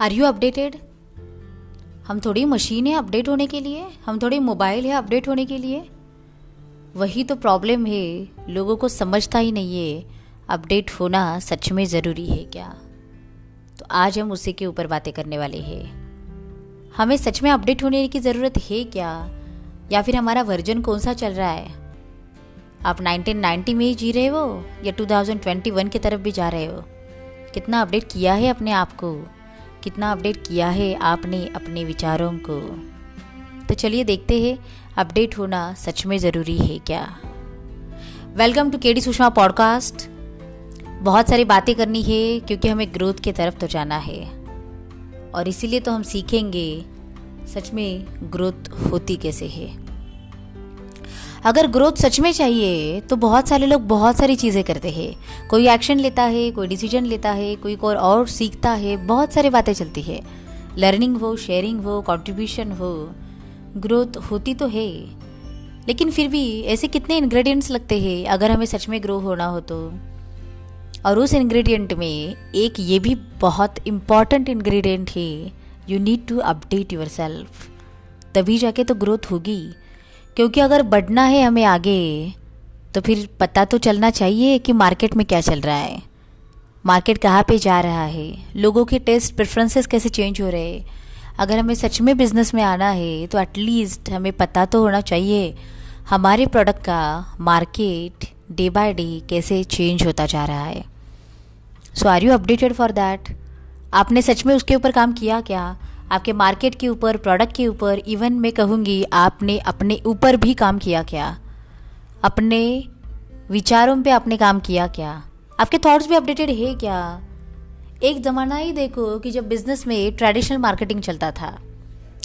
Are you updated हम थोड़ी machine है अपडेट होने के लिए, हम थोड़ी मोबाइल है अपडेट होने के लिए। वही तो प्रॉब्लम है, लोगों को समझता ही नहीं है अपडेट होना सच में ज़रूरी है क्या? तो आज हम उसी के ऊपर बातें करने वाले हैं। हमें सच में अपडेट होने की ज़रूरत है क्या? या फिर हमारा वर्जन कौन सा चल रहा है? आप 1990 में ही जी रहे हो या 2021 की तरफ़ भी जा रहे हो? कितना अपडेट किया है अपने आप को? कितना अपडेट किया है आपने अपने विचारों को? तो चलिए देखते हैं, अपडेट होना सच में ज़रूरी है क्या? Welcome to KD Sushma podcast बहुत सारी बातें करनी है, क्योंकि हमें ग्रोथ की तरफ़ तो जाना है। और इसीलिए तो हम सीखेंगे, सच में ग्रोथ होती कैसे है। अगर ग्रोथ सच में चाहिए तो बहुत सारे लोग बहुत सारी चीज़ें करते हैं। कोई एक्शन लेता है, कोई डिसीज़न लेता है, कोई और और सीखता है, बहुत सारी बातें चलती है। लर्निंग हो शेयरिंग हो कंट्रीब्यूशन हो ग्रोथ होती तो है। लेकिन फिर भी ऐसे कितने इंग्रेडिएंट्स लगते हैं, अगर हमें सच में ग्रो होना हो तो। और उस इंग्रेडिएंट में एक ये भी बहुत इंपॉर्टेंट इंग्रेडिएंट है you need to update yourself तभी जाके तो ग्रोथ होगी। क्योंकि अगर बढ़ना है हमें आगे तो फिर पता तो चलना चाहिए कि मार्केट में क्या चल रहा है। मार्केट कहाँ पे जा रहा है? लोगों के टेस्ट प्रेफरेंसेस कैसे चेंज हो रहे हैं? अगर हमें सच में बिज़नेस में आना है तो एटलीस्ट हमें पता तो होना चाहिए, हमारे प्रोडक्ट का मार्केट डे बाय डे कैसे चेंज होता जा रहा है। So are you updated for that आपने सच में उसके ऊपर काम किया क्या? आपके मार्केट के ऊपर प्रोडक्ट के ऊपर इवन मैं कहूँगी, आपने अपने ऊपर भी काम किया क्या? अपने विचारों पे आपने काम किया क्या? आपके थॉट्स भी अपडेटेड है क्या? एक ज़माना ही देखो कि जब बिज़नेस में ट्रेडिशनल मार्केटिंग चलता था।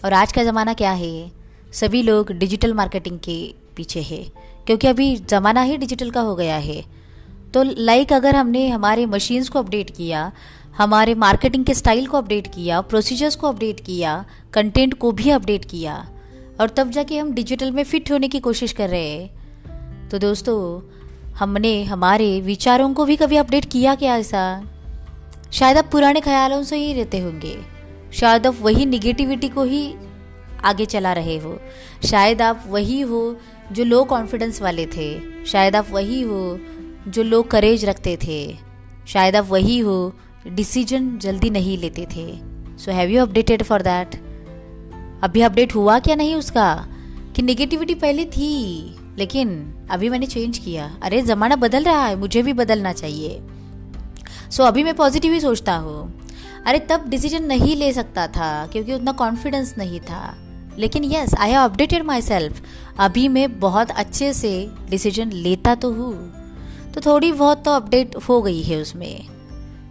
और आज का ज़माना क्या है? सभी लोग डिजिटल मार्केटिंग के पीछे है। क्योंकि अभी ज़माना ही डिजिटल का हो गया है। तो लाइक अगर हमने हमारे मशीन्स को अपडेट किया हमारे मार्केटिंग के स्टाइल को अपडेट किया प्रोसीजर्स को अपडेट किया कंटेंट को भी अपडेट किया, और तब जाके हम डिजिटल में फिट होने की कोशिश कर रहे हैं। तो दोस्तों, हमने हमारे विचारों को भी कभी अपडेट किया क्या ऐसा? शायद आप पुराने ख्यालों से ही रहते होंगे। शायद आप वही निगेटिविटी को ही आगे चला रहे हो। शायद आप वही हो जो लो कॉन्फिडेंस वाले थे। शायद आप वही हो जो लो करेज रखते थे। शायद आप वही हो डिसीज़न जल्दी नहीं लेते थे। So have you updated for that अभी अपडेट हुआ क्या नहीं उसका? कि नेगेटिविटी पहले थी लेकिन अभी मैंने चेंज किया। अरे ज़माना बदल रहा है मुझे भी बदलना चाहिए। सो so, अभी मैं पॉजिटिव ही सोचता हूँ। अरे तब डिसीज़न नहीं ले सकता था क्योंकि उतना कॉन्फिडेंस नहीं था। लेकिन yes I have updated myself अभी मैं बहुत अच्छे से डिसीज़न लेता तो हूँ। तो थोड़ी बहुत तो अपडेट हो गई है उसमें।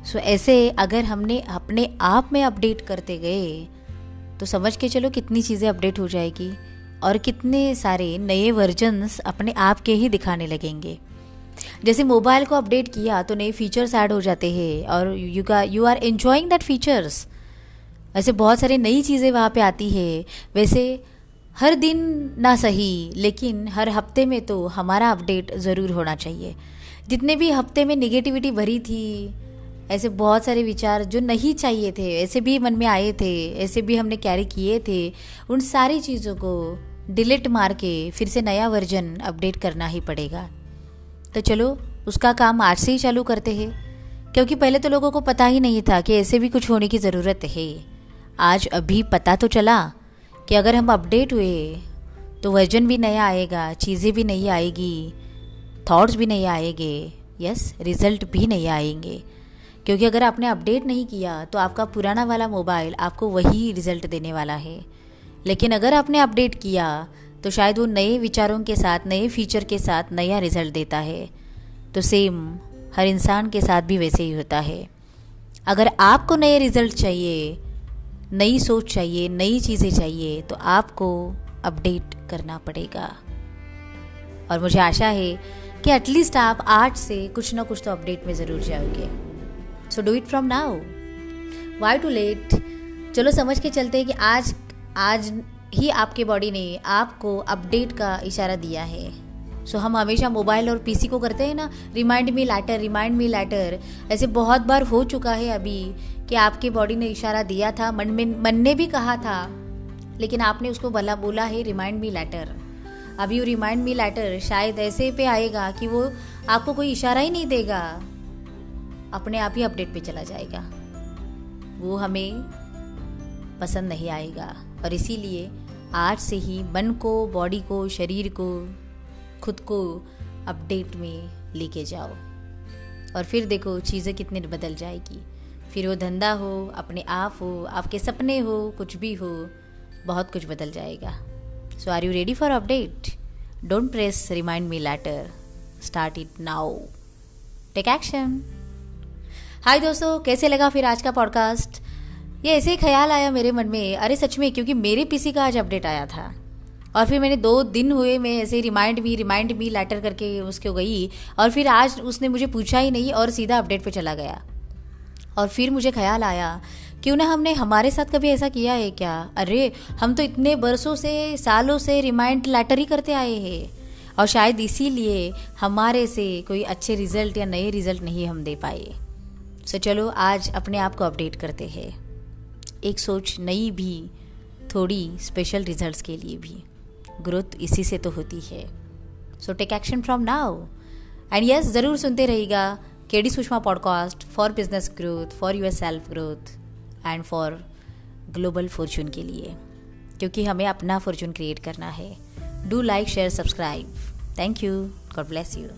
सो ऐसे अगर हमने अपने आप में अपडेट करते गए तो समझ के चलो कितनी चीज़ें अपडेट हो जाएगी और कितने सारे नए वर्जन्स अपने आप के ही दिखाने लगेंगे। जैसे मोबाइल को अपडेट किया तो नए फीचर्स ऐड हो जाते हैं और यू का you are enjoying that features ऐसे बहुत सारी नई चीज़ें वहाँ पे आती है। वैसे हर दिन ना सही, लेकिन हर हफ़्ते में तो हमारा अपडेट ज़रूर होना चाहिए। जितने भी हफ़्ते में निगेटिविटी भरी थी ऐसे बहुत सारे विचार जो नहीं चाहिए थे, ऐसे भी मन में आए थे, ऐसे भी हमने कैरी किए थे, उन सारी चीज़ों को डिलीट मार के फिर से नया वर्जन अपडेट करना ही पड़ेगा। तो चलो, उसका काम आज से ही चालू करते हैं। क्योंकि पहले तो लोगों को पता ही नहीं था कि ऐसे भी कुछ होने की ज़रूरत है। आज अभी पता तो चला कि अगर हम अपडेट हुए तो वर्जन भी नया आएगा, चीज़ें भी नहीं आएगी थॉट्स भी नहीं आएँगे यस रिज़ल्ट भी नहीं आएँगे। क्योंकि अगर आपने अपडेट नहीं किया तो आपका पुराना वाला मोबाइल आपको वही रिज़ल्ट देने वाला है। लेकिन अगर आपने अपडेट किया तो शायद वो नए विचारों के साथ, नए फीचर के साथ नया रिज़ल्ट देता है। तो सेम हर इंसान के साथ भी वैसे ही होता है। अगर आपको नए रिज़ल्ट चाहिए, नई सोच चाहिए, नई चीज़ें चाहिए तो आपको अपडेट करना पड़ेगा। और मुझे आशा है कि एटलीस्ट आप आज से कुछ ना कुछ तो अपडेट में ज़रूर जाओगे। So do it from now why too late चलो समझ के चलते हैं कि आज आज ही आपके बॉडी ने आपको अपडेट का इशारा दिया है। सो so, हम हमेशा मोबाइल और पीसी को करते हैं ना remind me later remind me later ऐसे बहुत बार हो चुका है अभी कि आपकी बॉडी ने इशारा दिया था मन में मन ने भी कहा था लेकिन आपने उसको भला बोला है रिमाइंड मी लैटर अभी वो रिमाइंड मी लैटर शायद ऐसे पे आएगा कि वो आपको कोई इशारा ही नहीं देगा। अपने आप ही अपडेट पे चला जाएगा। वो हमें पसंद नहीं आएगा। और इसीलिए आज से ही मन को बॉडी को, शरीर को, खुद को अपडेट में लेके जाओ। और फिर देखो चीज़ें कितनी बदल जाएगी। फिर वो धंधा हो, अपने आप हो, आपके सपने हो, कुछ भी हो, बहुत कुछ बदल जाएगा। So are you ready for update don't press remind me later start it now take action hi दोस्तों, कैसे लगा फिर आज का पॉडकास्ट ये ऐसे ही ख्याल आया मेरे मन में, अरे सच में, क्योंकि मेरे पीसी का आज अपडेट आया था। और फिर मैंने दो दिन हुए, मैं ऐसे remind me remind me later करके उसको गई, और फिर आज उसने मुझे पूछा ही नहीं और सीधा अपडेट पे चला गया। और फिर मुझे ख्याल आया, क्यों ना हमने हमारे साथ कभी ऐसा किया है क्या? अरे, हम तो इतने बरसों से, सालों से रिमाइंड लेटर ही करते आए हैं। और शायद इसीलिए हमारे से कोई अच्छे रिज़ल्ट या नए रिज़ल्ट नहीं हम दे पाए। सो चलो, आज अपने आप को अपडेट करते हैं। एक सोच नई भी, थोड़ी स्पेशल रिजल्ट्स के लिए भी। ग्रोथ इसी से तो होती है। So take action from now and yes ज़रूर सुनते रहेगा KD Sushma podcast for business growth for your self growth and for global fortune के लिए। क्योंकि हमें अपना फॉर्चून क्रिएट करना है। Do like share subscribe thank you God bless you